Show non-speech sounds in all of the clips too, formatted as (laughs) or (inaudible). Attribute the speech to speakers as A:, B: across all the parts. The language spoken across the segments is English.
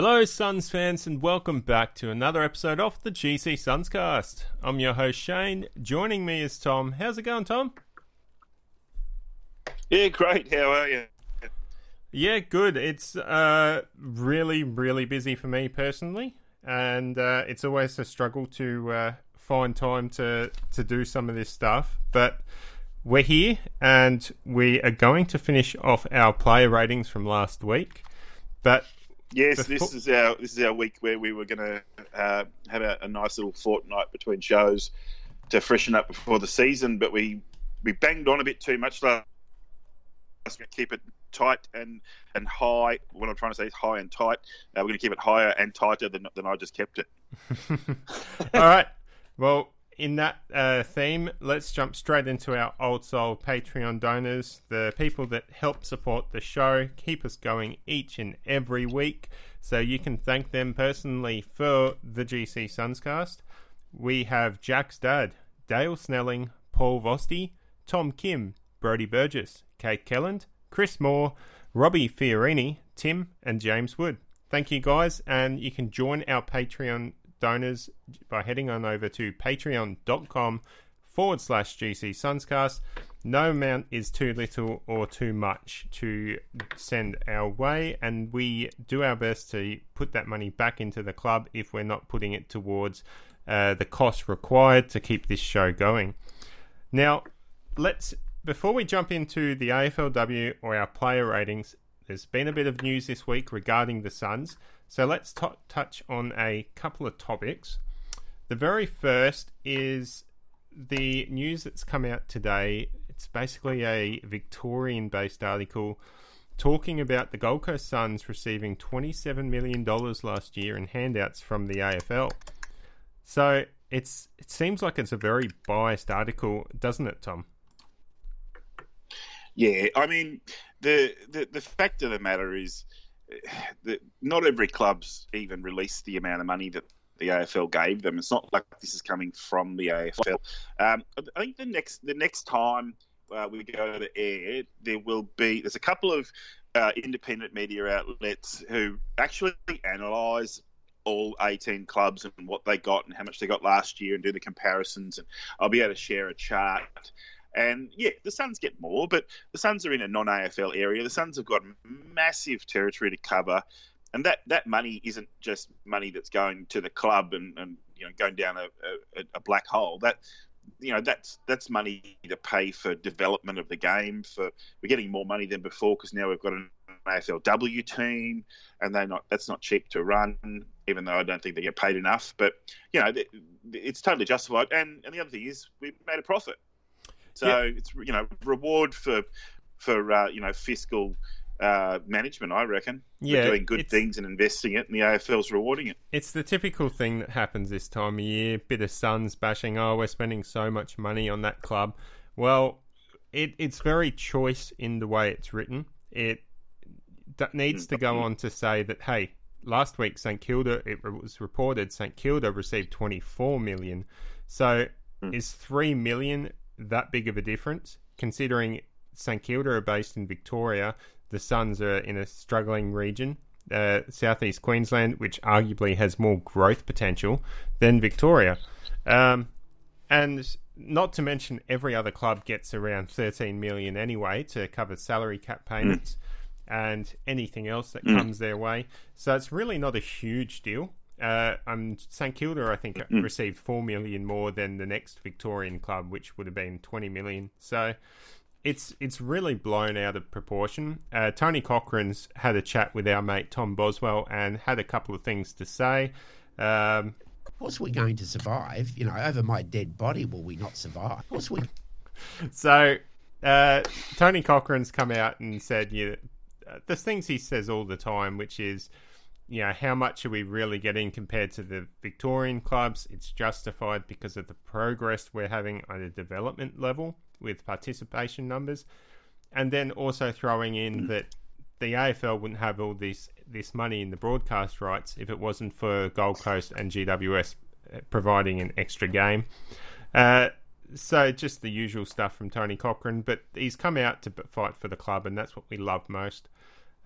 A: Hello, Suns fans, and welcome back to another episode of the GC Sunscast. I'm your host Shane. Joining me is Tom. How's it going, Tom?
B: Yeah, great. How are you?
A: Yeah, good. It's uh, really, really busy for me personally, and uh, it's always a struggle to uh, find time to to do some of this stuff. But we're here, and we are going to finish off our player ratings from last week. But
B: Yes, this is our this is our week where we were going to uh, have a, a, nice little fortnight between shows to freshen up before the season, but we we banged on a bit too much last. Keep it tight and and high. What I'm trying to say is high and tight. Uh, we're going to keep it higher and tighter than than I just kept it. (laughs)
A: All right. Well, in that uh, theme, let's jump straight into our old soul Patreon donors, the people that help support the show, keep us going each and every week. So you can thank them personally for the GC Sunscast. We have Jack's dad, Dale Snelling, Paul Vosti, Tom Kim, Brody Burgess, Kate Kelland, Chris Moore, Robbie Fiorini, Tim, and James Wood. Thank you guys, and you can join our Patreon donors by heading on over to patreon.com forward slash GC Sunscast. No amount is too little or too much to send our way, and we do our best to put that money back into the club if we're not putting it towards uh, the cost required to keep this show going. Now, let's before we jump into the AFLW or our player ratings, there's been a bit of news this week regarding the Suns. So let's t- touch on a couple of topics. The very first is the news that's come out today. It's basically a Victorian based article talking about the Gold Coast Suns receiving $27 million last year in handouts from the AFL. So it's it seems like it's a very biased article, doesn't it, Tom?
B: Yeah, I mean the the, the fact of the matter is the, not every club's even released the amount of money that the AFL gave them. It's not like this is coming from the AFL. Um, I think the next the next time uh, we go to air, there will be there's a couple of uh, independent media outlets who actually analyse all 18 clubs and what they got and how much they got last year and do the comparisons. And I'll be able to share a chart and yeah, the Suns get more, but the Suns are in a non AFL area. The Suns have got massive territory to cover. And that, that money isn't just money that's going to the club and, and you know going down a, a, a black hole. That you know that's that's money to pay for development of the game. For we're getting more money than before because now we've got an AFLW team, and they not that's not cheap to run. Even though I don't think they get paid enough, but you know it's totally justified. And and the other thing is we made a profit. So it's you know reward for for uh, you know fiscal uh, management. I reckon. Yeah, We're doing good things and investing it, and the AFL's rewarding it.
A: It's the typical thing that happens this time of year. Bit of Suns bashing. Oh, we're spending so much money on that club. Well, it, it's very choice in the way it's written. It needs to go on to say that hey, last week St Kilda it was reported St Kilda received 24 million. So mm. is 3 million that big of a difference, considering St Kilda are based in Victoria. The Suns are in a struggling region, uh, southeast Queensland, which arguably has more growth potential than Victoria. Um, and not to mention, every other club gets around 13 million anyway to cover salary cap payments and anything else that mm. comes their way. So it's really not a huge deal. Uh, um, St Kilda, I think, mm. received four million more than the next Victorian club, which would have been twenty million. So it's it's really blown out of proportion. Uh, Tony Cochrane's had a chat with our mate Tom Boswell and had a couple of things to say. Um,
C: of course, we're going to survive. You know, over my dead body, will we not survive? Of course, we. (laughs)
A: So, uh, Tony Cochrane's come out and said, yeah, there's things he says all the time, which is, you know, how much are we really getting compared to the Victorian clubs? It's justified because of the progress we're having at a development level with participation numbers, and then also throwing in that the AFL wouldn't have all this this money in the broadcast rights if it wasn't for Gold Coast and GWS uh, providing an extra game. Uh, so just the usual stuff from Tony Cochrane, but he's come out to fight for the club, and that's what we love most.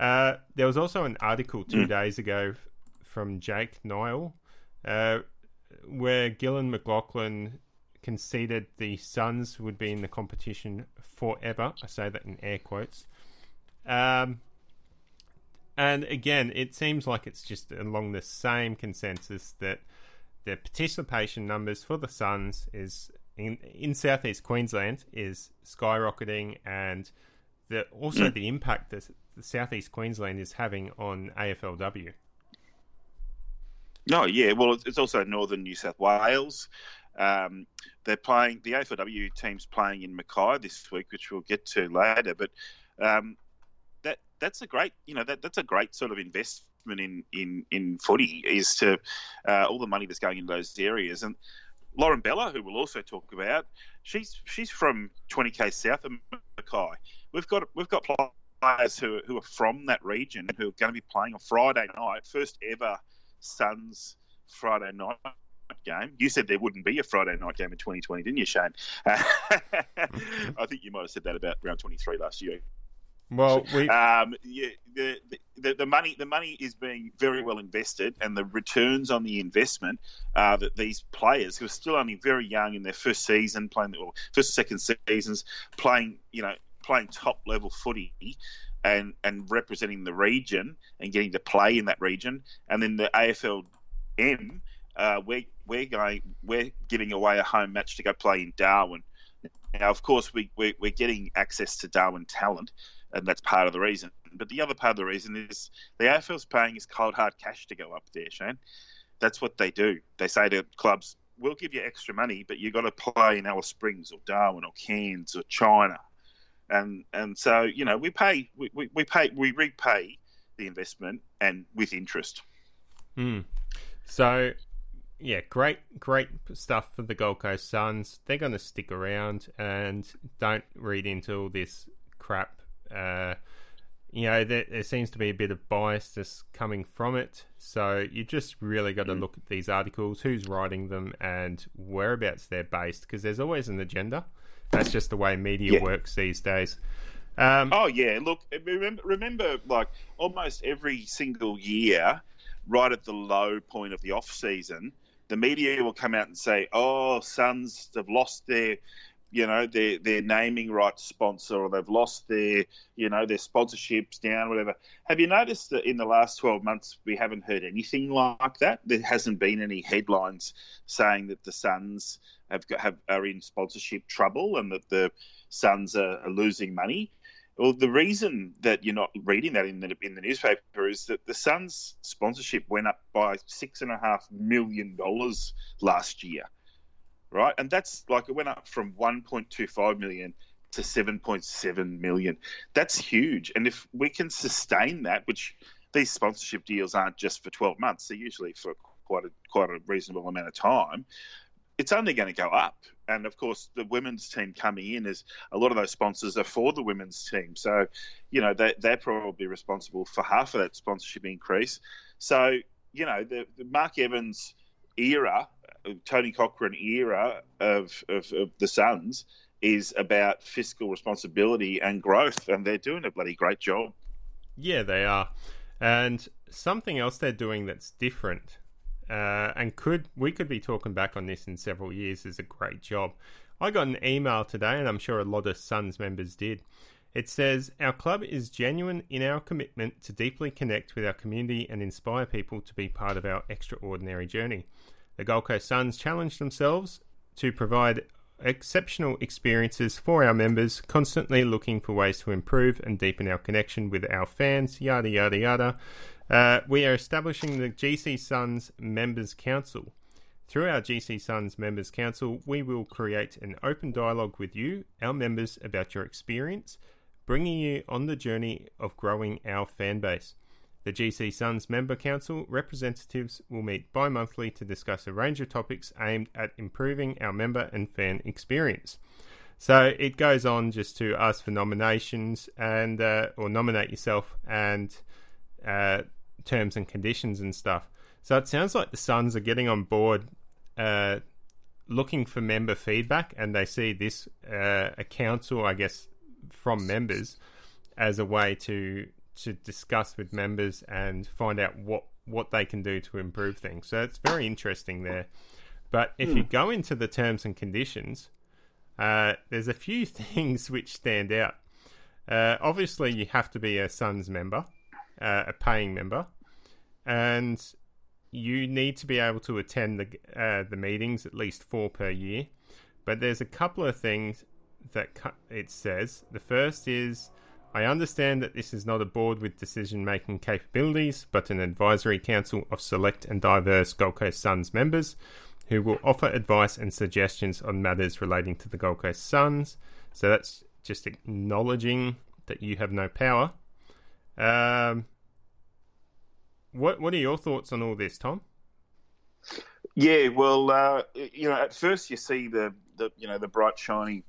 A: Uh, there was also an article two mm. days ago from Jake Niall, uh, where Gillon McLachlan conceded the Suns would be in the competition forever. I say that in air quotes. Um, and again, it seems like it's just along the same consensus that the participation numbers for the Suns is in in southeast Queensland is skyrocketing, and the also mm. the impact that southeast Queensland is having on AFLW.
B: No, yeah, well, it's also northern New South Wales. Um, they're playing the AFLW team's playing in Mackay this week, which we'll get to later. But um, that that's a great, you know, that that's a great sort of investment in in in footy is to uh, all the money that's going into those areas and. Lauren Bella, who we'll also talk about, she's she's from 20k south of Mackay. We've got we've got players who who are from that region who are going to be playing on Friday night, first ever Suns Friday night game. You said there wouldn't be a Friday night game in 2020, didn't you, Shane? (laughs) I think you might have said that about round 23 last year.
A: Well, we...
B: um, yeah, the, the, the money the money is being very well invested, and the returns on the investment are that these players who are still only very young in their first season, playing or first second seasons, playing you know playing top level footy, and and representing the region and getting to play in that region, and then the AFLM, uh, we're we're going we're giving away a home match to go play in Darwin. Now, of course, we, we're, we're getting access to Darwin talent, and that's part of the reason. But the other part of the reason is the AFL's paying is cold hard cash to go up there, Shane. That's what they do. They say to clubs, "We'll give you extra money, but you've got to play in Alice Springs or Darwin or Cairns or China." And and so you know we pay we, we, we pay we repay the investment and with interest.
A: Hmm. So yeah, great, great stuff for the Gold Coast Suns. They're going to stick around and don't read into all this crap uh, you know, there, there, seems to be a bit of bias just coming from it. So you just really got to mm. look at these articles, who's writing them, and whereabouts they're based, because there's always an agenda. That's just the way media yeah. works these days. Um,
B: oh yeah, look, remember, remember, like almost every single year, right at the low point of the off season, the media will come out and say, "Oh, Suns have lost their you know their their naming rights sponsor or they've lost their you know their sponsorships down whatever. Have you noticed that in the last 12 months we haven't heard anything like that? There hasn't been any headlines saying that the suns have, got, have are in sponsorship trouble and that the suns are, are losing money? Well, the reason that you're not reading that in the in the newspaper is that the Suns' sponsorship went up by six and a half million dollars last year right? And that's like it went up from 1.25 million to 7.7 million. That's huge. And if we can sustain that, which these sponsorship deals aren't just for 12 months, they're usually for quite a quite a reasonable amount of time. It's only going to go up. And of course, the women's team coming in is a lot of those sponsors are for the women's team. So, you know, they, they're probably responsible for half of that sponsorship increase. So, you know, the, the Mark Evans era Tony Cochrane era of, of, of the Suns is about fiscal responsibility and growth, and they're doing a bloody great job.
A: Yeah, they are. And something else they're doing that's different, uh, and could we could be talking back on this in several years is a great job. I got an email today, and I'm sure a lot of Suns members did. It says, Our club is genuine in our commitment to deeply connect with our community and inspire people to be part of our extraordinary journey. The Gold Coast Suns challenge themselves to provide exceptional experiences for our members, constantly looking for ways to improve and deepen our connection with our fans, yada, yada, yada. Uh, we are establishing the GC Suns Members Council. Through our GC Suns Members Council, we will create an open dialogue with you, our members, about your experience, bringing you on the journey of growing our fan base. The GC Suns Member Council representatives will meet bi monthly to discuss a range of topics aimed at improving our member and fan experience. So it goes on just to ask for nominations and uh, or nominate yourself and uh, terms and conditions and stuff. So it sounds like the Suns are getting on board, uh, looking for member feedback, and they see this uh, a council, I guess, from members as a way to to discuss with members and find out what what they can do to improve things. So it's very interesting there. But if you go into the terms and conditions, uh, there's a few (laughs) things which stand out. Uh, obviously, you have to be a Suns member, uh, a paying member, and you need to be able to attend the uh, the meetings at least four per year. But there's a couple of things that it says. The first is I understand that this is not a board with decision making capabilities, but an advisory council of select and diverse Gold Coast Suns members who will offer advice and suggestions on matters relating to the Gold Coast Suns. So that's just acknowledging that you have no power. Um, what What are your thoughts on all this, Tom?
B: Yeah, well, uh, you know, at first you see the, the you know the bright shiny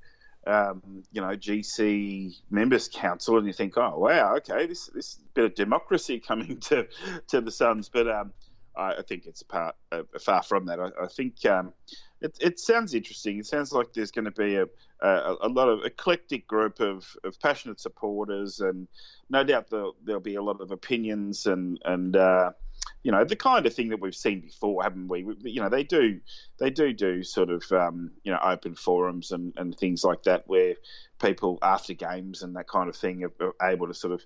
B: um, you know, GC members council, and you think, oh wow, okay, this this bit of democracy coming (laughs) to to the Suns, but um, I, I, think it's part uh, far from that. I, I think um, it, it sounds interesting. It sounds like there's going to be a, a, a lot of eclectic group of, of passionate supporters, and no doubt there'll, there'll be a lot of opinions and and uh, you know the kind of thing that we've seen before, haven't we? You know they do they do do sort of um, you know open forums and, and things like that where people after games and that kind of thing are, are able to sort of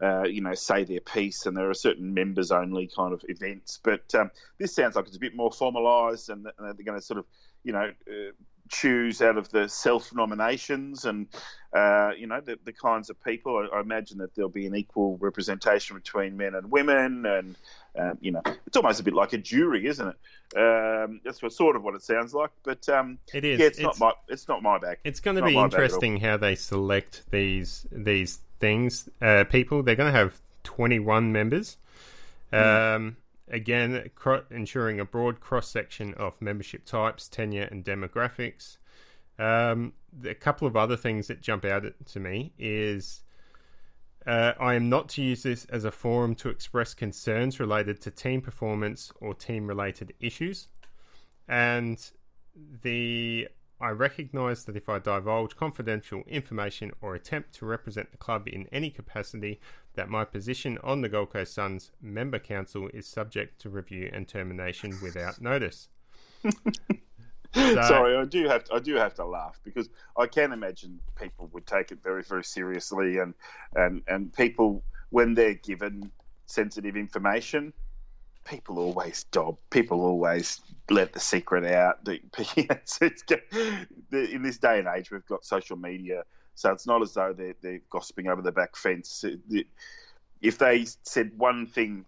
B: uh, you know say their piece, and there are certain members only kind of events. But um, this sounds like it's a bit more formalised, and, and they're going to sort of you know. Uh, choose out of the self nominations and uh, you know the, the kinds of people. I, I, imagine that there'll be an equal representation between men and women, and um, you know it's almost a bit like a jury, isn't it? Um, that's what sort of what it sounds like. But um,
A: it is.
B: Yeah, it's, it's, not my it's not my bag.
A: It's going to be interesting how they select these these things. Uh, people they're going to have twenty one members. Mm again, ensuring a broad cross section of membership types, tenure, and demographics. Um, a couple of other things that jump out to me is uh, I am not to use this as a forum to express concerns related to team performance or team related issues. And the I recognise that if I divulge confidential information or attempt to represent the club in any capacity, that my position on the Gold Coast Suns member council is subject to review and termination without notice. (laughs)
B: so, Sorry, I do have to, I do have to laugh because I can imagine people would take it very very seriously, and and and people when they're given sensitive information, people always dob. People always let the secret out. (laughs) in this day and age, we've got social media, so it's not as though they're, they're gossiping over the back fence. If they said one thing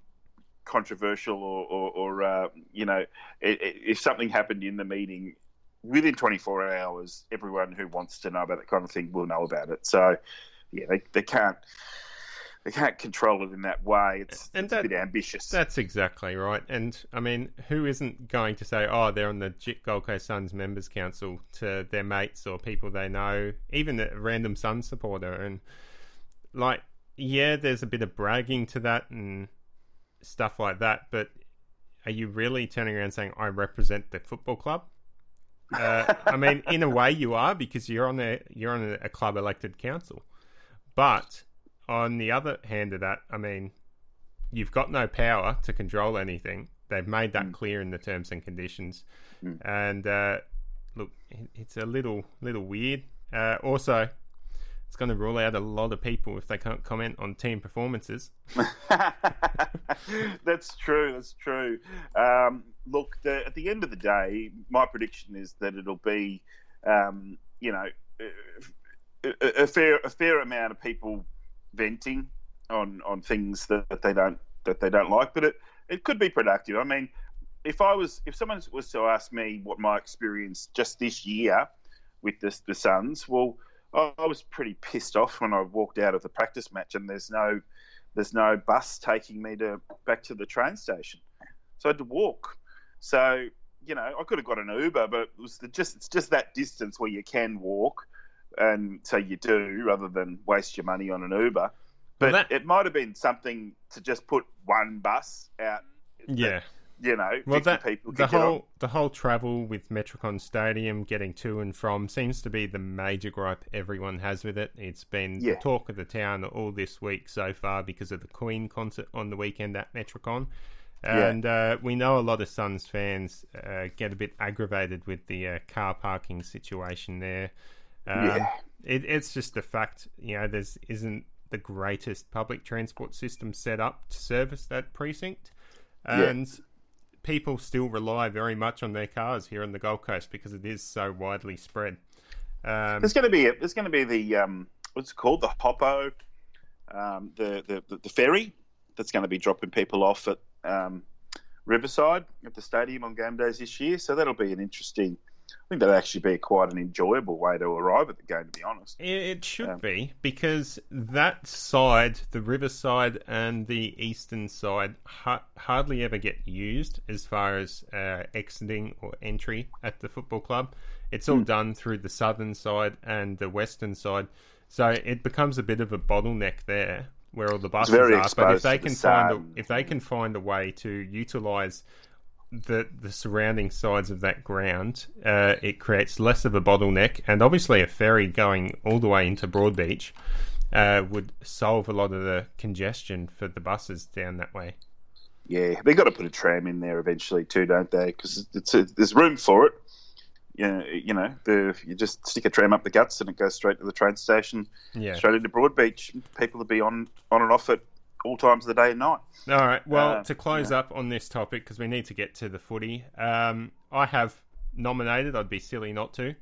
B: controversial or, or, or uh, you know, if something happened in the meeting within 24 hours, everyone who wants to know about that kind of thing will know about it. So, yeah, they, they can't they can't control it in that way. It's, and it's that, a bit ambitious.
A: That's exactly right. And I mean, who isn't going to say, "Oh, they're on the Gold Coast Suns members council" to their mates or people they know, even a random Suns supporter, and like, yeah, there's a bit of bragging to that and stuff like that. But are you really turning around saying, "I represent the football club"? (laughs) Uh, I mean, in a way, you are because you're on the you're on a club elected council, but on the other hand of that, I mean, you've got no power to control anything. They've made that mm. clear in the terms and conditions. Mm. And uh, look, it's a little little weird. Uh, also, it's going to rule out a lot of people if they can't comment on team performances. (laughs) (laughs)
B: that's true. That's true. Um, look, the, at the end of the day, my prediction is that it'll be, um, you know, a, a, fair a fair amount of people venting on on things that, that they don't that they don't like, but it it could be productive. I mean, if I was if someone was to ask me what my experience just this year with the the Suns, well, I, I was pretty pissed off when I walked out of the practice match and there's no there's no bus taking me to back to the train station, so I had to walk. So you know, I could have got an Uber, but it was the, just it's just that distance where you can walk, and so you do rather than waste your money on an Uber. But
A: Well, that-
B: it might have been something to just put one bus out.
A: Yeah.
B: You know,
A: Well,
B: 50
A: that
B: people
A: the whole the whole travel with Metricon Stadium, getting to and from, seems to be the major gripe everyone has with it. It's been
B: Yeah.
A: the talk of the town all this week so far because of the Queen concert on the weekend at Metricon,
B: Yeah.
A: and uh, we know a lot of Suns fans uh, get a bit aggravated with the uh, car parking situation there. Um,
B: Yeah.
A: it, it's just the fact, you know, there's isn't the greatest public transport system set up to service that precinct,
B: Yeah.
A: and people still rely very much on their cars here on the Gold Coast because it is so widely spread. Um,
B: There's going to be a, there's going to be the um, what's it called the Hoppo, um, the, the the the ferry that's going to be dropping people off at um, Riverside at the stadium on game days this year. So that'll be an interesting. I think that'd actually be quite an enjoyable way to arrive at the game. To be honest,
A: It, should
B: Um,
A: be because that side, the riverside and the eastern side, ha- hardly ever get used as far as uh, exiting or entry at the football club. It's all done through the southern side and the western side, so it becomes a bit of a bottleneck there where all the buses are. But if they
B: to the
A: can find a, if they can find a way to utilize the the surrounding sides of that ground, uh, it creates less of a bottleneck, and obviously a ferry going all the way into Broadbeach uh, would solve a lot of the congestion for the buses down that way.
B: yeah, they got to put a tram in there eventually too, don't they? Because there's room for it. Yeah, you know, the, you just stick a tram up the guts and it goes straight to the train station,
A: Yeah.
B: straight into Broadbeach. People will be on on and off at all times of the day and night.
A: All right. Well,
B: Uh,
A: to close up on this topic, because we need to get to the footy, um, I have nominated. I'd be silly not to.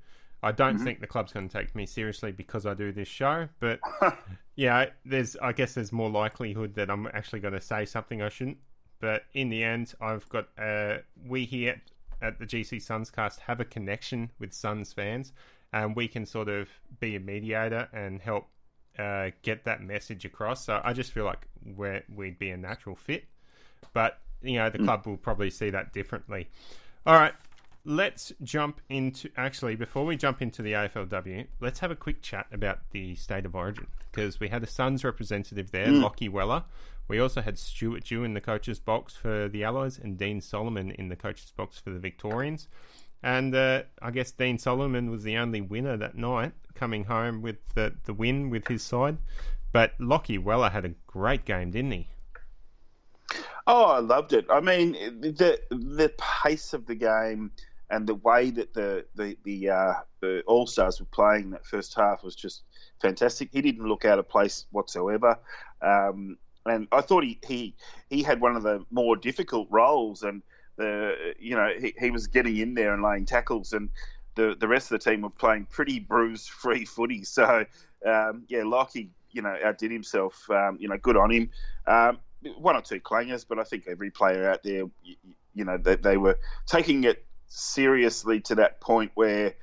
A: I don't think the club's going to take me seriously because I do this show, but (laughs) yeah, there's. I guess there's more likelihood that I'm actually going to say something I shouldn't. But in the end, I've got. Uh, we here at the GC Sunscast have a connection with Suns fans, and we can sort of be a mediator and help uh, get that message across. So I just feel like we're, we'd be a natural fit. But, you know, the club will probably see that differently. All right, let's jump into. Actually, before we jump into the AFLW, let's have a quick chat about the state of origin. Because we had a Suns representative there, Lachie Weller. We also had Stuart Dew in the coach's box for the Allies and Dean Solomon in the coach's box for the Victorians. And uh, I guess Dean Solomon was the only winner that night, coming home with the, the win with his side. But Lachie Weller had a great game, didn't he?
B: Oh, I loved it. I mean, the the pace of the game and the way that the the the, uh, the All Stars were playing that first half was just fantastic. He didn't look out of place whatsoever, um, and I thought he, he he had one of the more difficult roles, and the you know he, he was getting in there and laying tackles, and the the rest of the team were playing pretty bruise free footy. So um, yeah, Lachie you know outdid himself. Um, you know, good on him. Um, one or two clangers, but I think every player out there, you, you know, they, they were taking it seriously to that point where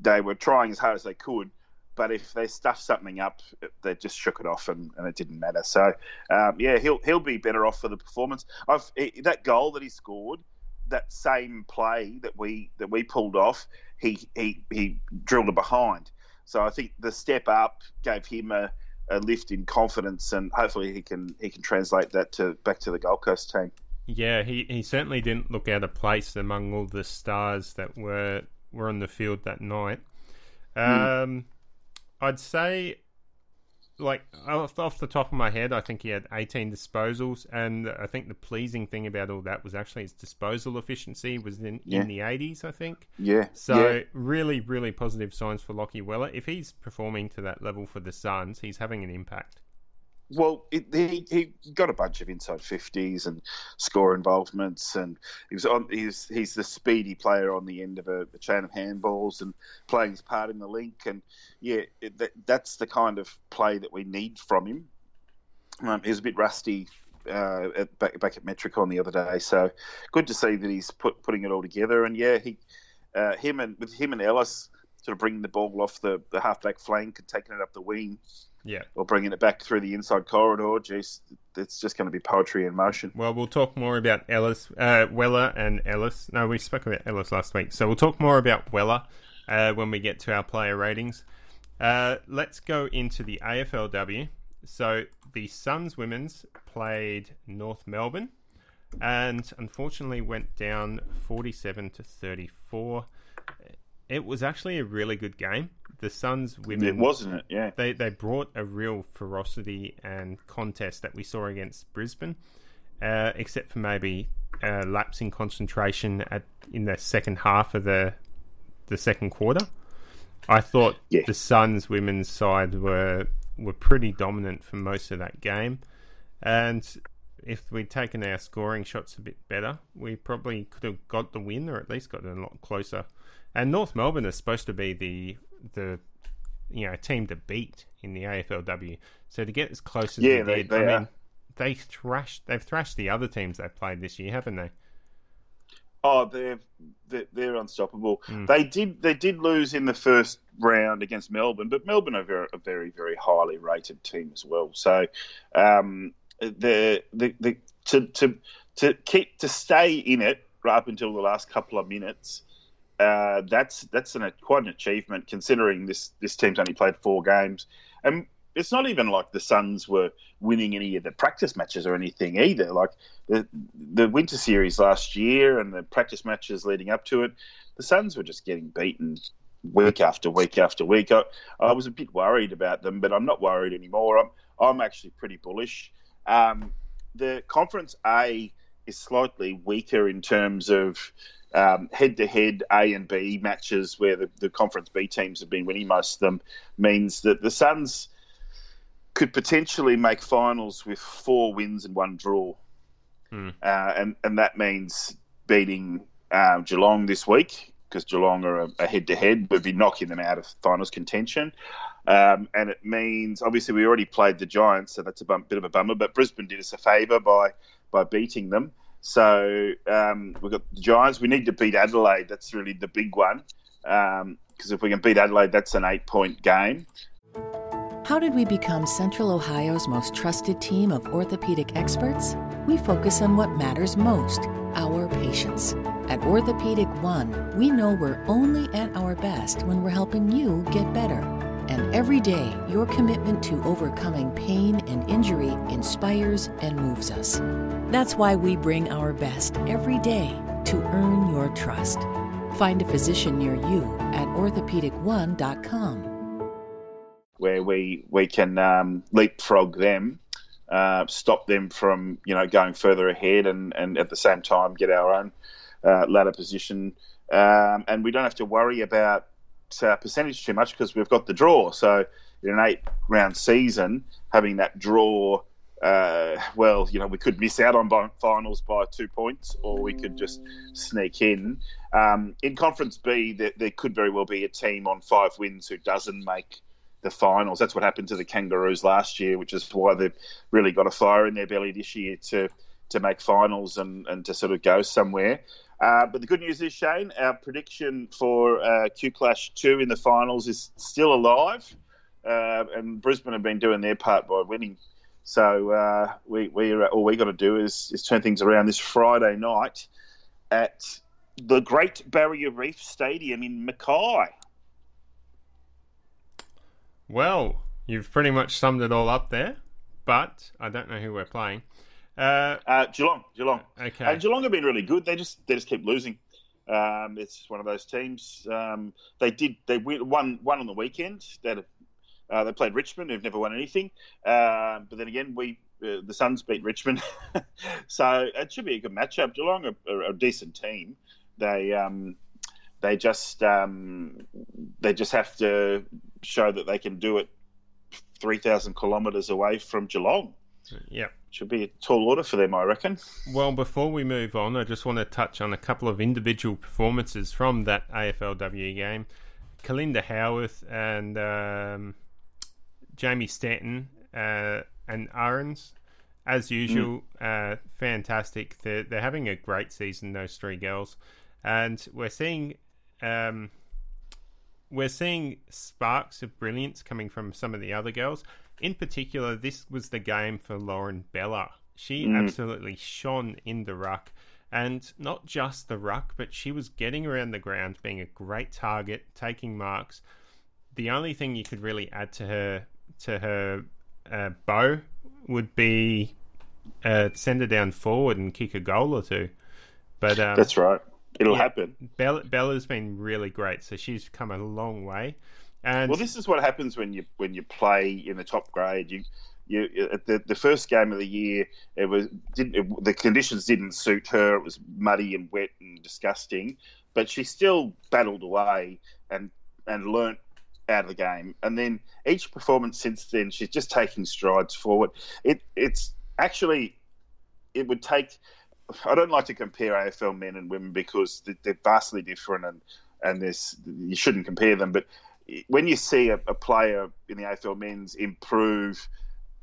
B: they were trying as hard as they could. But if they stuffed something up, they just shook it off, and, and it didn't matter. So, um, yeah, he'll he'll be better off for the performance. I've, that goal that he scored, that same play that we that we pulled off, he he he drilled it behind. So I think the step up gave him a, a lift in confidence, and hopefully he can he can translate that to back to the Gold Coast team.
A: Yeah, he, he certainly didn't look out of place among all the stars that were were on the field that night. Um, I'd say, like off, off the top of my head, I think he had 18 disposals, and I think the pleasing thing about all that was actually his disposal efficiency was in,
B: Yeah.
A: in the 80s, I think.
B: Yeah.
A: So
B: yeah.
A: really, really positive signs for Lachie Weller. If he's performing to that level for the Suns, he's having an impact.
B: Well, it, he he got a bunch of inside fifties and score involvements, and he was on. He's he's the speedy player on the end of a, a chain of handballs and playing his part in the link, and yeah, it, that, that's the kind of play that we need from him. Um, he was a bit rusty uh, at, back, back at Metricon the other day. So good to see that he's put, putting it all together. And yeah, he, uh, him and with him and Ellis sort of bringing the ball off the, the halfback flank and taking it up the wing.
A: Yeah.
B: Or bringing it back through the inside corridor. Jeez, it's just going to be poetry in motion.
A: Well, we'll talk more about Ellis, uh, Weller and Ellis. No, we spoke about Ellis last week. So we'll talk more about Weller uh, when we get to our player ratings. Uh, let's go into the AFLW. So the Suns women's played North Melbourne and unfortunately went down 47 to 34. It was actually a really good game. The Suns women,
B: it wasn't it? Yeah,
A: they they brought a real ferocity and contest that we saw against Brisbane, uh, except for maybe uh, lapsing concentration at in the second half of the the second quarter. I thought
B: Yeah.
A: the Suns women's side were were pretty dominant for most of that game, and if we'd taken our scoring shots a bit better, we probably could have got the win or at least got it a lot closer. And North Melbourne is supposed to be the the you know team to beat in the AFLW. So to get as close as
B: Yeah, they-
A: did,
B: they
A: I
B: are.
A: mean, they thrashed they've thrashed the other teams they've played this year, haven't they?
B: Oh, they're they're, they're unstoppable. They did they did lose in the first round against Melbourne, but Melbourne are very, a very very highly rated team as well. So, um, the the, the to to to keep to stay in it right up until the last couple of minutes. Uh, that's that's an, quite an achievement considering this this team's only played four games, and it's not even like the Suns were winning any of the practice matches or anything either. Like the the winter series last year and the practice matches leading up to it, the Suns were just getting beaten week after week after week. I, I was a bit worried about them, but I'm not worried anymore. I'm I'm actually pretty bullish. Um, the Conference A is slightly weaker in terms of um, head-to-head A and B matches where the, the Conference B teams have been winning most of them. Means that the Suns could potentially make finals with four wins and one draw, uh, and and that means beating uh, Geelong this week because Geelong are a, a head-to-head. Would be knocking them out of finals contention, um, and it means obviously we already played the Giants, so that's a bum, bit of a bummer. But Brisbane did us a favour by by beating them. So um, we've got the Giants. We need to beat Adelaide. That's really the big one. Because if we can beat Adelaide, that's an eight-point game.
D: How did we become Central Ohio's most trusted team of orthopedic experts? We focus on what matters most our patients. At Orthopedic One, we know we're only at our best when we're helping you get better. And every day, your commitment to overcoming pain and injury inspires and moves us. That's why we bring our best every day to earn your trust. Find a physician near you at orthopedic1.com.
B: where we we can um, leapfrog them, uh, stop them from you know going further ahead, and, and at the same time get our own uh, ladder position, um, and we don't have to worry about uh, percentage too much because we've got the draw. So in an eight round season, having that draw. Uh, well, you know, we could miss out on finals by two points, or we could just sneak in. Um, in Conference B, there, there could very well be a team on five wins who doesn't make the finals. That's what happened to the Kangaroos last year, which is why they've really got a fire in their belly this year to to make finals and, and to sort of go somewhere. Uh, but the good news is, Shane, our prediction for uh, Q Clash 2 in the finals is still alive. Uh, and Brisbane have been doing their part by winning. So uh, we, we all we got to do is, is turn things around this Friday night at the Great Barrier Reef Stadium in Mackay.
A: Well, you've pretty much summed it all up there, but I don't know who we're playing. Uh,
B: Uh, Geelong, Geelong.
A: Okay.
B: And Geelong have been really good. They just they just keep losing. Um, it's one of those teams. Um, they did they win, won one on the weekend. They had a, uh, they played Richmond, who've never won anything. Um, but then again, we uh, the Suns beat Richmond, (laughs) so it should be a good matchup. Geelong are, are a decent team. They um, they just um, they just have to show that they can do it three thousand kilometres away from Geelong.
A: Yeah.
B: Should be a tall order for them, I reckon.
A: Well, before we move on, I just want to touch on a couple of individual performances from that AFLW game. Kalinda Howarth and um, Jamie Stanton uh, and Ahrens as usual, mm. uh, fantastic. They're, they're having a great season, those three girls. And we're seeing. Um, we're seeing sparks of brilliance coming from some of the other girls. In particular, this was the game for Lauren Bella. She mm. absolutely shone in the ruck. And not just the ruck, but she was getting around the ground, being a great target, taking marks. The only thing you could really add to her to her uh, bow would be uh, send her down forward and kick a goal or two. But um,
B: that's right. It'll yeah, happen.
A: Bella, Bella's been really great, so she's come a long way. And
B: well, this is what happens when you when you play in the top grade. You you at the, the first game of the year, it was didn't it, the conditions didn't suit her. It was muddy and wet and disgusting, but she still battled away and and learnt out of the game. And then each performance since then, she's just taking strides forward. It it's actually it would take. I don't like to compare AFL men and women because they're vastly different and and there's you shouldn't compare them, but when you see a, a, player in the AFL men's improve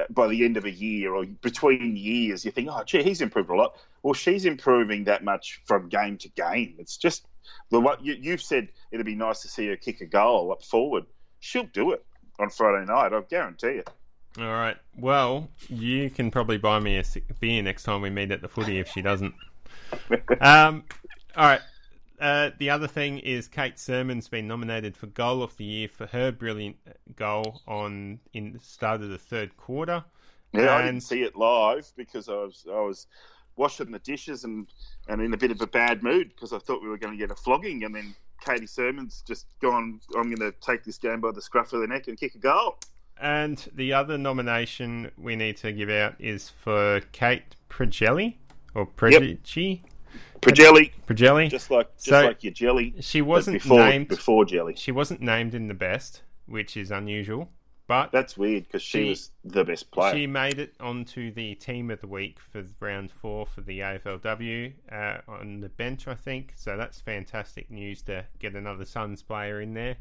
B: by the end of a year or between years, you think, oh, gee, he's improved a lot. Well, she's improving that much from game to game. It's just the what you, you've said. It'd be nice to see her kick a goal up forward. She'll do it on Friday night. I guarantee you.
A: All right. Well, you can probably buy me a beer next time we meet at the footy if she doesn't. (laughs) um. All right. Uh, the other thing is Kate Surman's been nominated for Goal of the Year for her brilliant goal on in the start of the third quarter.
B: Yeah, and... I didn't see it live because I was I was washing the dishes and, and in a bit of a bad mood because I thought we were going to get a flogging, and then Katie Surman's just gone. I'm going to take this game by the scruff of the neck and kick a goal.
A: And the other nomination we need to give out is for Kate Pregelli or Pregi. Yep.
B: Projelli.
A: Projelli.
B: Just like just so like your jelly.
A: She wasn't
B: before,
A: named
B: before jelly.
A: She wasn't named in the best, which is unusual. But
B: that's weird because she, she, was the best player.
A: She made it onto the team of the week for round four for the AFLW uh, on the bench, I think. So that's fantastic news to get another Suns player in there.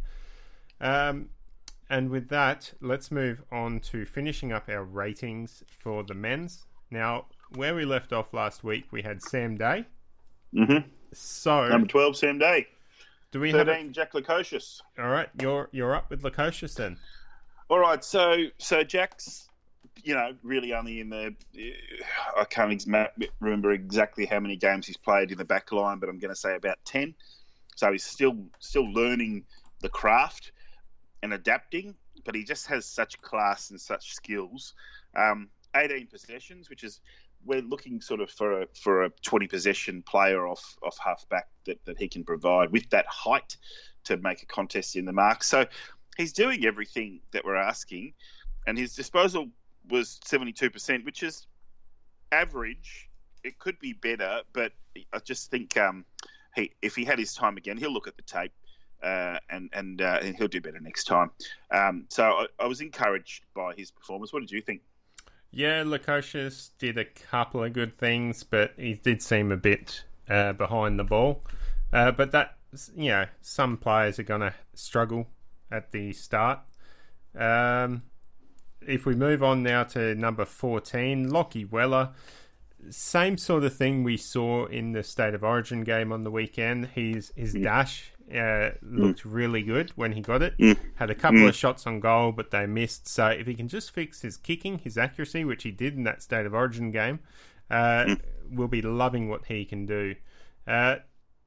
A: Um, and with that, let's move on to finishing up our ratings for the men's. Now, where we left off last week, we had Sam Day.
B: Mm-hmm.
A: So
B: number twelve, Sam Day.
A: Do we
B: thirteen,
A: have
B: Jack Lukosius.
A: All right, you're you're up with Lukosius then.
B: All right, so so Jack's, you know, really only in the. I can't remember exactly how many games he's played in the back line, but I'm going to say about ten. So he's still still learning the craft and adapting, but he just has such class and such skills. Um, 18 possessions, which is we're looking sort of for a for a 20 possession player off off halfback that, that he can provide with that height to make a contest in the mark. So he's doing everything that we're asking, and his disposal was 72%, which is average. It could be better, but I just think um, he if he had his time again, he'll look at the tape. Uh, and and, uh, and he'll do better next time. Um, so I, I was encouraged by his performance. What did you think?
A: Yeah, Lukosius did a couple of good things, but he did seem a bit uh, behind the ball. Uh, but that, you know, some players are going to struggle at the start. Um, if we move on now to number 14, Lachie Weller, same sort of thing we saw in the State of Origin game on the weekend. His his dash uh, looked mm. really good when he got it.
B: Mm.
A: Had a couple mm. of shots on goal, but they missed. So if he can just fix his kicking, his accuracy, which he did in that State of Origin game, uh, mm. we'll be loving what he can do. Uh,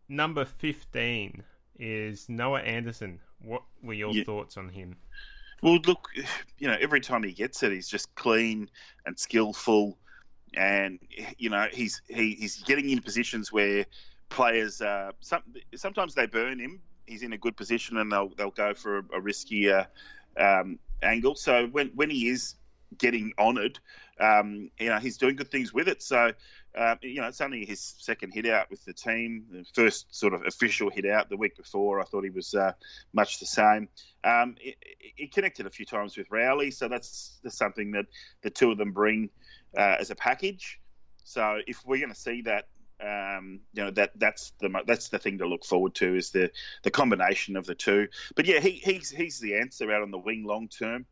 A: number 15 is Noah Anderson. What were your yeah. thoughts on him?
B: Well, look, you know, every time he gets it, he's just clean and skillful, and you know, he's he, he's getting in positions where players uh, some, sometimes they burn him. He's in a good position and they'll they'll go for a, a riskier um, angle. So when when he is getting honoured, um, you know he's doing good things with it. So uh, you know it's only his second hit out with the team. The first sort of official hit out the week before, I thought he was uh, much the same. Um, he, he, connected a few times with Rowley, so that's, that's something that the two of them bring uh, as a package. So if we're going to see that um, you know that that's the that's the thing to look forward to is the the combination of the two. But yeah, he, he's he's the answer out on the wing long term.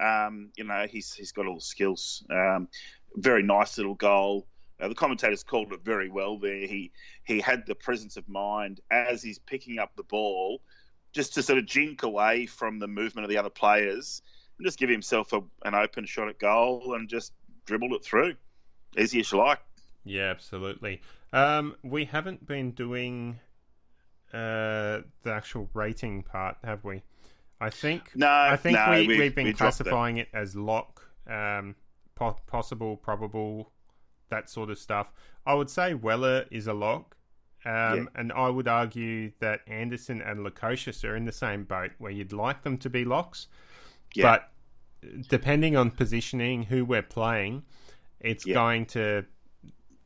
B: Um, you know, he's he's got all the skills. Um, very nice little goal. Uh, the commentators called it very well there. He he had the presence of mind as he's picking up the ball, just to sort of jink away from the movement of the other players and just give himself a, an open shot at goal and just dribbled it through. Easy as you like.
A: Yeah, absolutely. Um, we haven't been doing uh, the actual rating part, have we? I think
B: no.
A: I think
B: no,
A: we,
B: we,
A: have been
B: we
A: classifying it as lock, um, po- possible, probable, that sort of stuff. I would say Weller is a lock. Um, yeah. And I would argue that Anderson and Lukosius are in the same boat where you'd like them to be locks. Yeah. But depending on positioning, who we're playing, it's yeah. going to.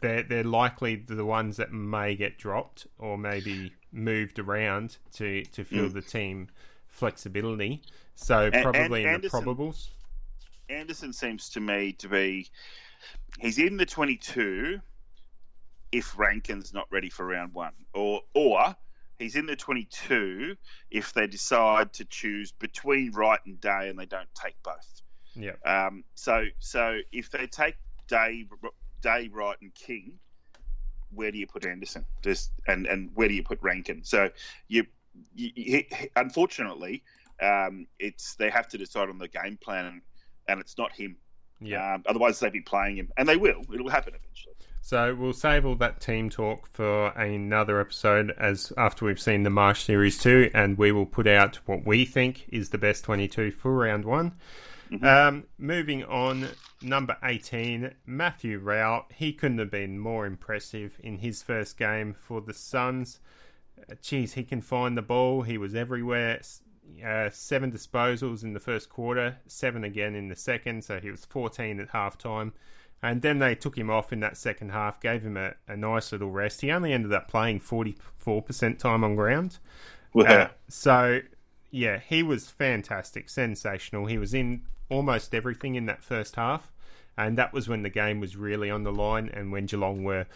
A: They're, they're likely the ones that may get dropped or maybe moved around to, to feel mm. the team flexibility. So probably and, in Anderson, the probables.
B: Anderson seems to me to be he's in the 22 if Rankin's not ready for round one, or or he's in the 22 if they decide to choose between Wright and Day and they don't take both.
A: Yeah.
B: Um, so so if they take Day, Day, Wright, and King, where do you put Anderson? Just and and where do you put Rankin? So you, you, you unfortunately, um, it's they have to decide on the game plan, and, and it's not him.
A: Yeah.
B: Um, otherwise, they'd be playing him, and they will. It'll happen eventually.
A: So we'll save all that team talk for another episode as after we've seen the Marsh Series 2 and we will put out what we think is the best 22 for round 1. Mm-hmm. Um, moving on, number 18, Matthew Rowell. He couldn't have been more impressive in his first game for the Suns. Uh, geez, he can find the ball. He was everywhere. Uh, seven disposals in the first quarter, seven again in the second, so he was 14 at halftime. And then they took him off in that second half, gave him a, a nice little rest. He only ended up playing 44% time on ground. Uh, so, yeah, he was fantastic, sensational. He was in almost everything in that first half. And that was when the game was really on the line and when Geelong were,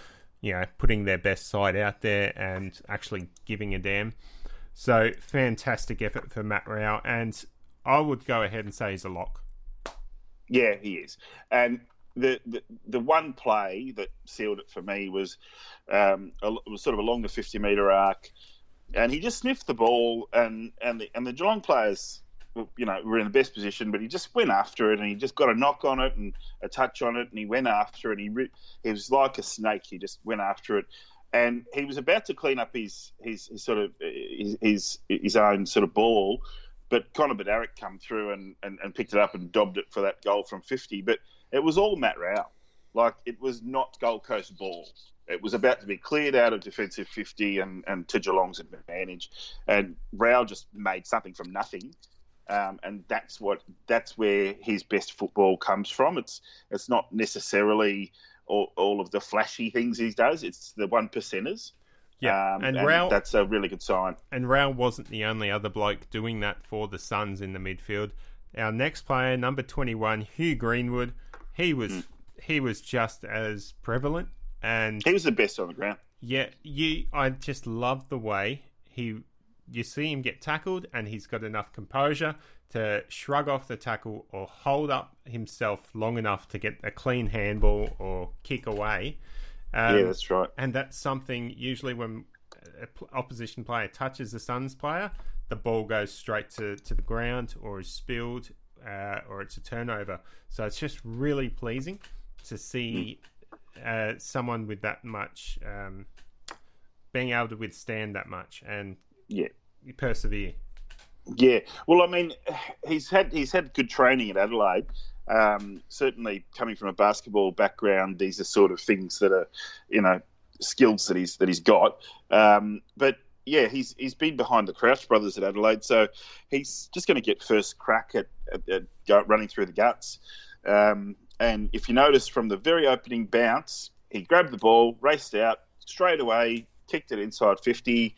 A: you know, putting their best side out there and actually giving a damn. So, fantastic effort for Matt Rowell. And I would go ahead and say he's a lock.
B: Yeah, he is. And the, the, the one play that sealed it for me was um, a, was sort of along the 50 metre arc, and he just sniffed the ball, and and the, and the Geelong players, you know, we were in the best position, but he just went after it, and he just got a knock on it and a touch on it, and he went after it. And he he was like a snake. He just went after it, and he was about to clean up his his, his sort of his, his, own sort of ball. But Connor Budarick come through and, and, and picked it up and dobbed it for that goal from 50. But it was all Matt Rowell. Like it was not Gold Coast ball. It was about to be cleared out of defensive 50 and, and to Geelong's advantage. And Rowell just made something from nothing. Um, and that's what that's where his best football comes from. It's it's not necessarily all, all of the flashy things he does. It's the one percenters.
A: Yeah,
B: um, and, and Rowell, that's a really good sign.
A: And Rowell wasn't the only other bloke doing that for the Suns in the midfield. Our next player, number twenty-one, Hugh Greenwood, he was mm. he was just as prevalent, and
B: he was the best on the ground.
A: Yeah, you. I just love the way he. You see him get tackled, and he's got enough composure to shrug off the tackle or hold up himself long enough to get a clean handball or kick away.
B: Um, yeah, that's right.
A: And that's something usually when an opposition player touches the Suns player, the ball goes straight to, to the ground or is spilled uh, or it's a turnover. So it's just really pleasing to see uh, someone with that much um, being able to withstand that much and
B: yeah, you
A: persevere.
B: Yeah, well, I mean, he's had he's had good training at Adelaide. Um, certainly, coming from a basketball background, these are sort of things that are, you know, skills that he's that he's got. Um, but yeah, he's he's been behind the Crouch brothers at Adelaide, so he's just going to get first crack at, at, at running through the guts. Um, and if you notice from the very opening bounce, he grabbed the ball, raced out straight away, kicked it inside fifty.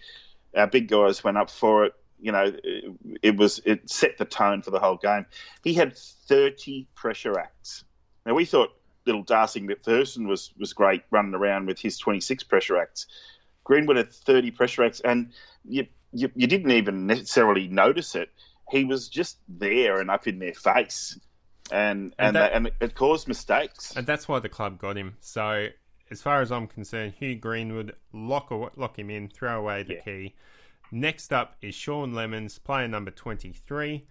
B: Our big guys went up for it. You know, it, it was it set the tone for the whole game. He had thirty pressure acts. Now we thought little Darcy Macpherson was was great running around with his twenty six pressure acts Greenwood had 30 pressure acts, and you, you, you didn't even necessarily notice it. He was just there and up in their face. and
A: And
B: and
A: that-
B: that, and it caused mistakes.
A: And that's why the club got him. So, as far as I'm concerned, Hugh Greenwood, lock, lock him in, throw away the
B: Yeah.
A: key. Next up is Sean Lemmens, player number 23.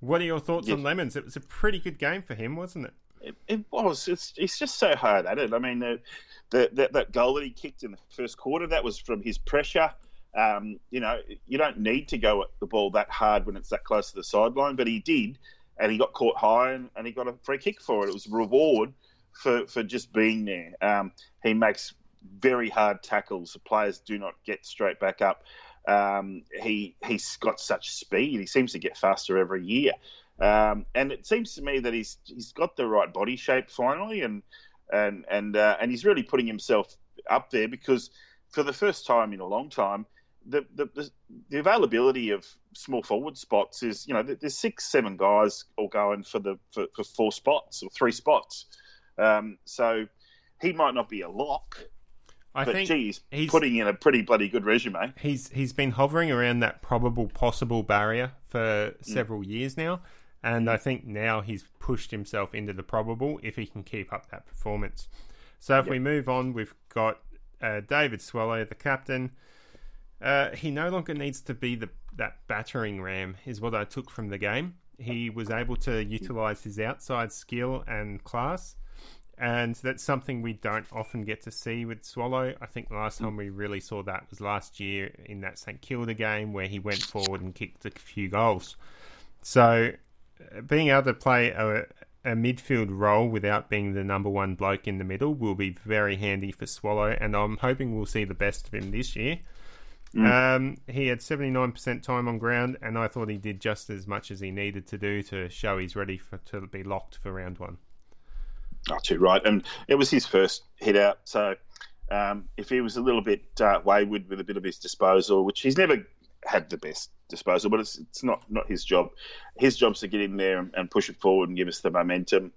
A: What are your thoughts
B: Yes.
A: on Lemmens? It was a pretty good game for him, wasn't it?
B: It, it was. It's it's just so hard at it. I mean, the, the, that that goal that he kicked in the first quarter that was from his pressure. Um, you know, you don't need to go at the ball that hard when it's that close to the sideline, but he did, and he got caught high, and, and he got a free kick for it. It was a reward for for just being there. Um, he makes very hard tackles. The players do not get straight back up. Um, he he's got such speed. He seems to get faster every year. Um, and it seems to me that he's he's got the right body shape finally, and and and uh, and he's really putting himself up there because for the first time in a long time, the the, the, the availability of small forward spots is you know there's six seven guys all going for the for, for four spots or three spots, um, so he might not be a lock,
A: I
B: but
A: think
B: geez,
A: he's-
B: putting in a pretty bloody good resume.
A: he's he's been hovering around that probable possible barrier
B: Mm.
A: for several years now, and I think now he's pushed himself into the probable if he can keep up that performance. So if we move on, we've got uh, David Swallow, the captain. Uh, he no longer needs to be the that battering ram, is what I took from the game. He was able to utilize his outside skill and class, and that's something we don't often get to see with Swallow. I think the last time we really saw that was last year in that St Kilda game where he went forward and kicked a few goals. So, uh, being able to play a, a midfield role without being the number one bloke in the middle will be very handy for Swallow, and I'm hoping we'll see the best of him this year. Um, he had 79% time on ground, and I thought he did just as much as he needed to do to show he's ready for to be locked for round one.
B: Oh, too right. And it was his first hit out. So um, if he was a little bit uh, wayward with a bit of his disposal, which he's never had the best disposal, but it's, it's not, not his job. His job's to get in there and, and push it forward and give us the momentum.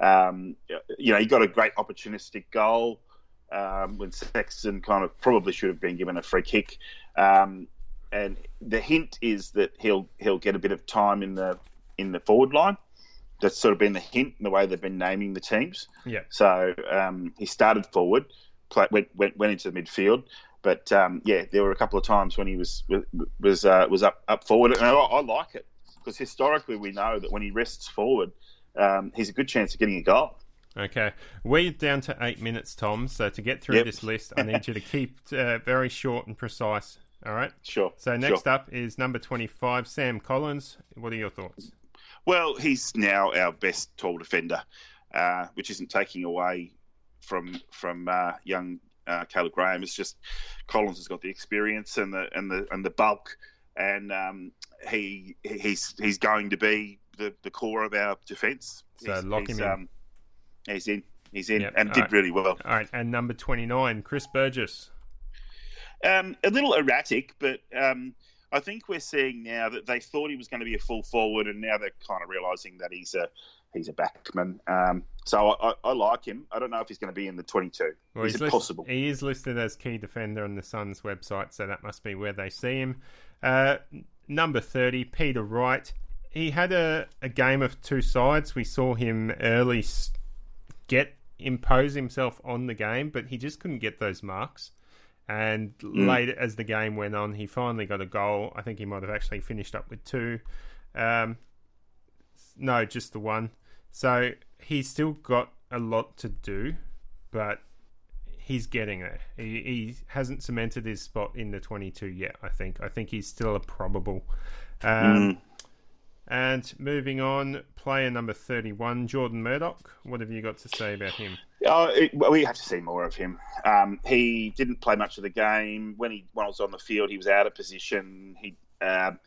B: Um, you know, he got a great opportunistic goal um, when Sexton kind of probably should have been given a free kick. Um, and the hint is that he'll he'll get a bit of time in the in the forward line. That's sort of been the hint in the way they've been naming the teams.
A: Yeah.
B: So um, he started forward, play, went, went went into the midfield, but um, yeah, there were a couple of times when he was was uh, was up up forward, and I, I like it because historically we know that when he rests forward, um, he's a good chance of getting a goal.
A: Okay, we're down to eight minutes, Tom. So to get through
B: Yep.
A: this list, I need you to keep (laughs) uh, very short and precise. All right.
B: Sure.
A: So next
B: sure.
A: up is number twenty-five, Sam Collins. What are your thoughts?
B: Well, he's now our best tall defender, uh, which isn't taking away from from uh, young uh, Caleb Graham. It's just Collins has got the experience and the and the and the bulk, and um, he he's he's going to be the, the core of our defence.
A: So
B: He's-
A: lock him
B: he's,
A: in.
B: Um, he's in. He's in
A: Yep,
B: and
A: all
B: did
A: right.
B: really well.
A: All right, and number twenty-nine, Chris Burgess.
B: Um, a little erratic, but um, I think we're seeing now that they thought he was going to be a full forward, and now they're kind of realising that he's a he's a backman. Um, so I, I, I like him. I don't know if he's going to be in the 22.
A: Well,
B: is it
A: list-
B: possible?
A: He is listed as key defender on the Suns website, so that must be where they see him. Uh, number 30, Peter Wright. He had a, a game of two sides. We saw him early get impose himself on the game, but he just couldn't get those marks. And late as the game went on, he finally got a goal. I think he might have actually finished up with two. Um, no, just the one. So he's still got a lot to do, but he's getting there. He, he hasn't cemented his spot in the 22 yet, I think. I think he's still a probable. Um, And moving on, player number 31, Jordan Murdoch. What have you got to say about him?
B: Oh, it, well, we have to see more of him. Um, he didn't play much of the game when he when I was on the field. He was out of position. He, um,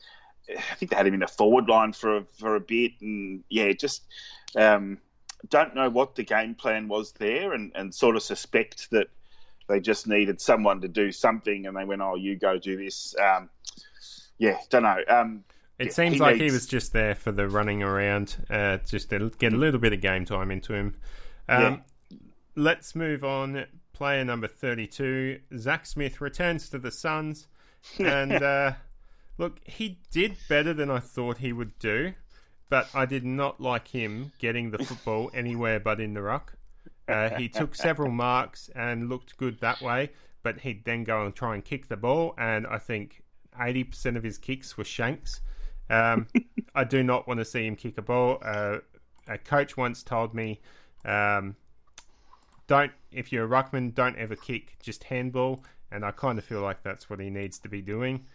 B: I think they had him in a forward line for a, for a bit, and yeah, just um, don't know what the game plan was there, and, and sort of suspect that they just needed someone to do something, and they went, "Oh, you go do this." Um, yeah, don't know. Um,
A: It
B: Yeah,
A: seems
B: he
A: like he was just there for the running around, uh, just to get a little bit of game time into him. Um, Let's move on. Player number 32, Zac Smith, returns to the Suns. And (laughs) uh, look, he did better than I thought he would do. but I did not like him getting the football (laughs) anywhere but in the ruck. Uh, he took several marks and looked good that way, but he'd then go and try and kick the ball, and I think 80% of his kicks were shanks. Um, I do not want to see him kick a ball. Uh, a coach once told me, um, don't if you're a ruckman, don't ever kick, just handball. And I kind of feel like that's what he needs to be doing.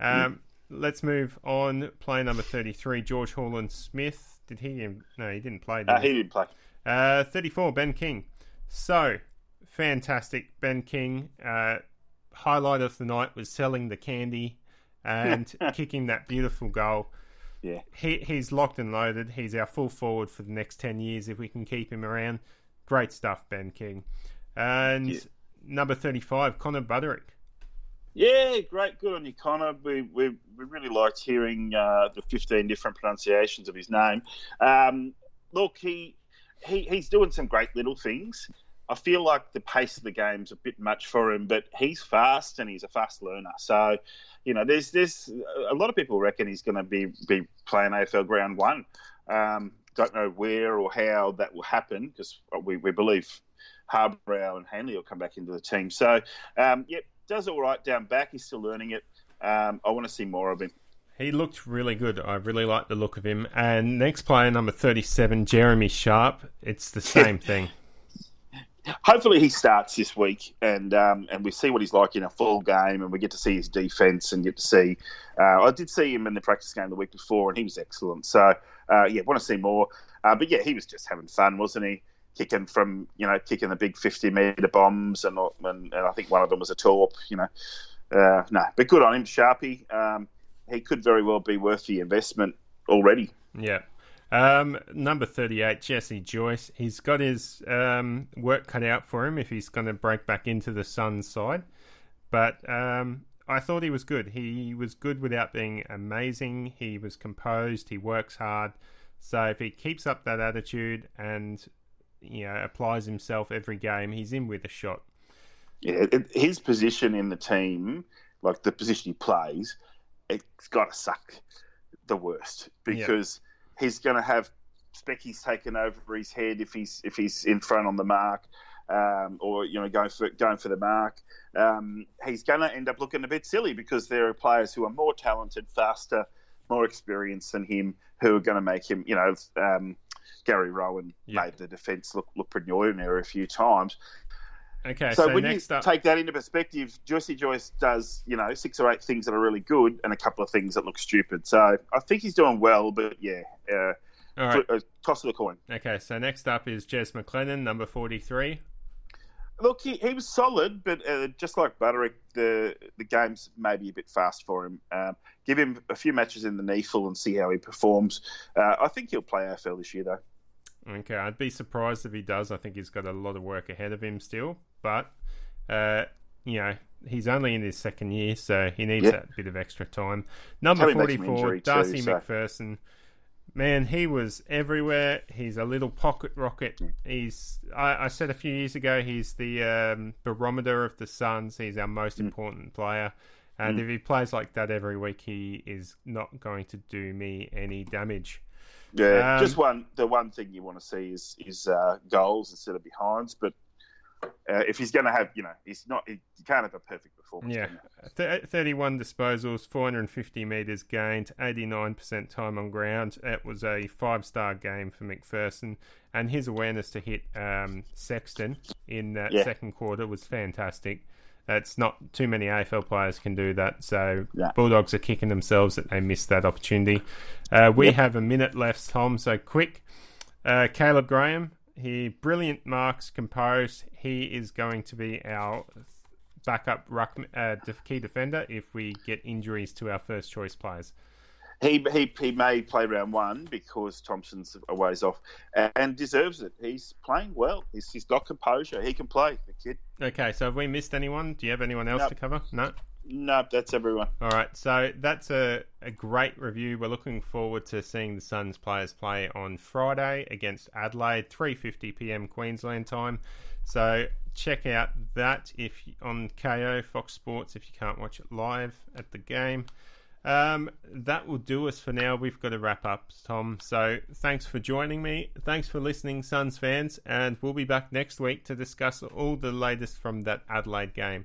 A: Um, let's move on. Play number 33, George Horlin-Smith. Did he? No, he didn't play. Did
B: Uh, he didn't play.
A: Uh, 34, Ben King. So, fantastic. Ben King. Uh, highlight of the night was selling the candy and (laughs) kicking that beautiful goal.
B: Yeah.
A: He, he's locked and loaded. He's our full forward for the next 10 years if we can keep him around. Great stuff, Ben King. And
B: Yeah.
A: number 35, Connor Budarick.
B: Yeah, great. Good on you, Connor. We, we, we really liked hearing uh, the 15 different pronunciations of his name. Um, look, he, he he's doing some great little things. I feel like the pace of the game's a bit much for him, but he's fast and he's a fast learner. So, you know, there's there's a lot of people reckon he's going to be be playing AFL Ground One. Um, don't know where or how that will happen because we, we believe Harbrow and Hanley will come back into the team. So, um, yep, does all right down back. He's still learning it. Um, I want to see more of him.
A: He looked really good. I really like the look of him. And next player, number 37, Jeremy Sharp. It's the same (laughs) thing.
B: Hopefully, he starts this week, and um, and we see what he's like in a full game, and we get to see his defense, and get to see. Uh, I did see him in the practice game the week before, and he was excellent. So, uh, yeah, want to see more. Uh, but yeah, he was just having fun, wasn't he? Kicking from you know, kicking the big fifty meter bombs, and and, and I think one of them was a torp. You know, uh, no, but good on him, Sharpie. Um, he could very well be worth the investment already.
A: Yeah. Um, number 38, Jesse Joyce. He's got his um, work cut out for him if he's going to break back into the Suns side. But um, I thought he was good. He was good without being amazing. He was composed. He works hard. So if he keeps up that attitude and you know applies himself every game, he's in with a shot.
B: Yeah, it, his position in the team, like the position he plays, it's got to suck the worst because he's going to have Specky's taken over his head if he's if he's in front on the mark, um, or you know going for going for the mark. Um, he's going to end up looking a bit silly because there are players who are more talented, faster, more experienced than him who are going to make him. You know, um, Gary Rohan
A: Yeah.
B: made the defence look look pretty ordinary a few times.
A: Okay,
B: So,
A: so,
B: when you
A: up,
B: take that into perspective, Joycey Joyce does, you know, six or eight things that are really good and a couple of things that look stupid. So I think he's doing well, but yeah, uh,
A: all right.
B: fl- uh, toss of the coin.
A: Okay, so next up is Jez McLennan, number 43.
B: Look, he, he was solid, but uh, just like Budarick, the the game's maybe a bit fast for him. Um, give him a few matches in the NEAFL and see how he performs. Uh, I think he'll play AFL this year, though.
A: Okay, I'd be surprised if he does. I think he's got a lot of work ahead of him still, but uh, you know he's only in his second year, so he needs
B: Yeah.
A: that bit of extra time. Number forty-four,
B: injury too,
A: Darcy
B: so-
A: Macpherson. Man, he was everywhere. He's a little pocket rocket. He's. I, I said a few years ago, he's the um, barometer of the Suns. He's our most
B: Mm.
A: important player. And if he plays like that every week, he is not going to do me any damage.
B: Yeah,
A: Um,
B: just one. The one thing you want to see is is uh, goals instead of behinds. But uh, if he's going to have, you know, he's not. He, you can't have a perfect performance.
A: Yeah. Th- 31 disposals, 450 metres gained, 89% time on ground. That was a five star game for Macpherson, and his awareness to hit um, Sexton in that
B: Yeah.
A: second quarter was fantastic. That's not too many AFL players can do that, so
B: Yeah.
A: Bulldogs are kicking themselves that they missed that opportunity. Uh, we have a minute left, Tom, so quick. Uh, Caleb Graham, he brilliant marks, composed. He is going to be our backup ruck, uh, def- key defender if we get injuries to our first choice players.
B: He, he he may play round one because Thompson's a ways off and deserves it. He's playing well. He's, he's got composure. He can play. The kid.
A: Okay, so have we missed anyone? Do you have anyone else to cover? No.
B: No, that's everyone.
A: All right, so that's a, a great review. We're looking forward to seeing the Suns players play on Friday against Adelaide, 3:50 p.m. Queensland time. So check out that if on Kayo Fox Sports if you can't watch it live at the game. Um, that will do us for now. We've got to wrap up, Tom. So thanks for joining me. Thanks for listening, Suns fans, and we'll be back next week to discuss all the latest from that Adelaide game.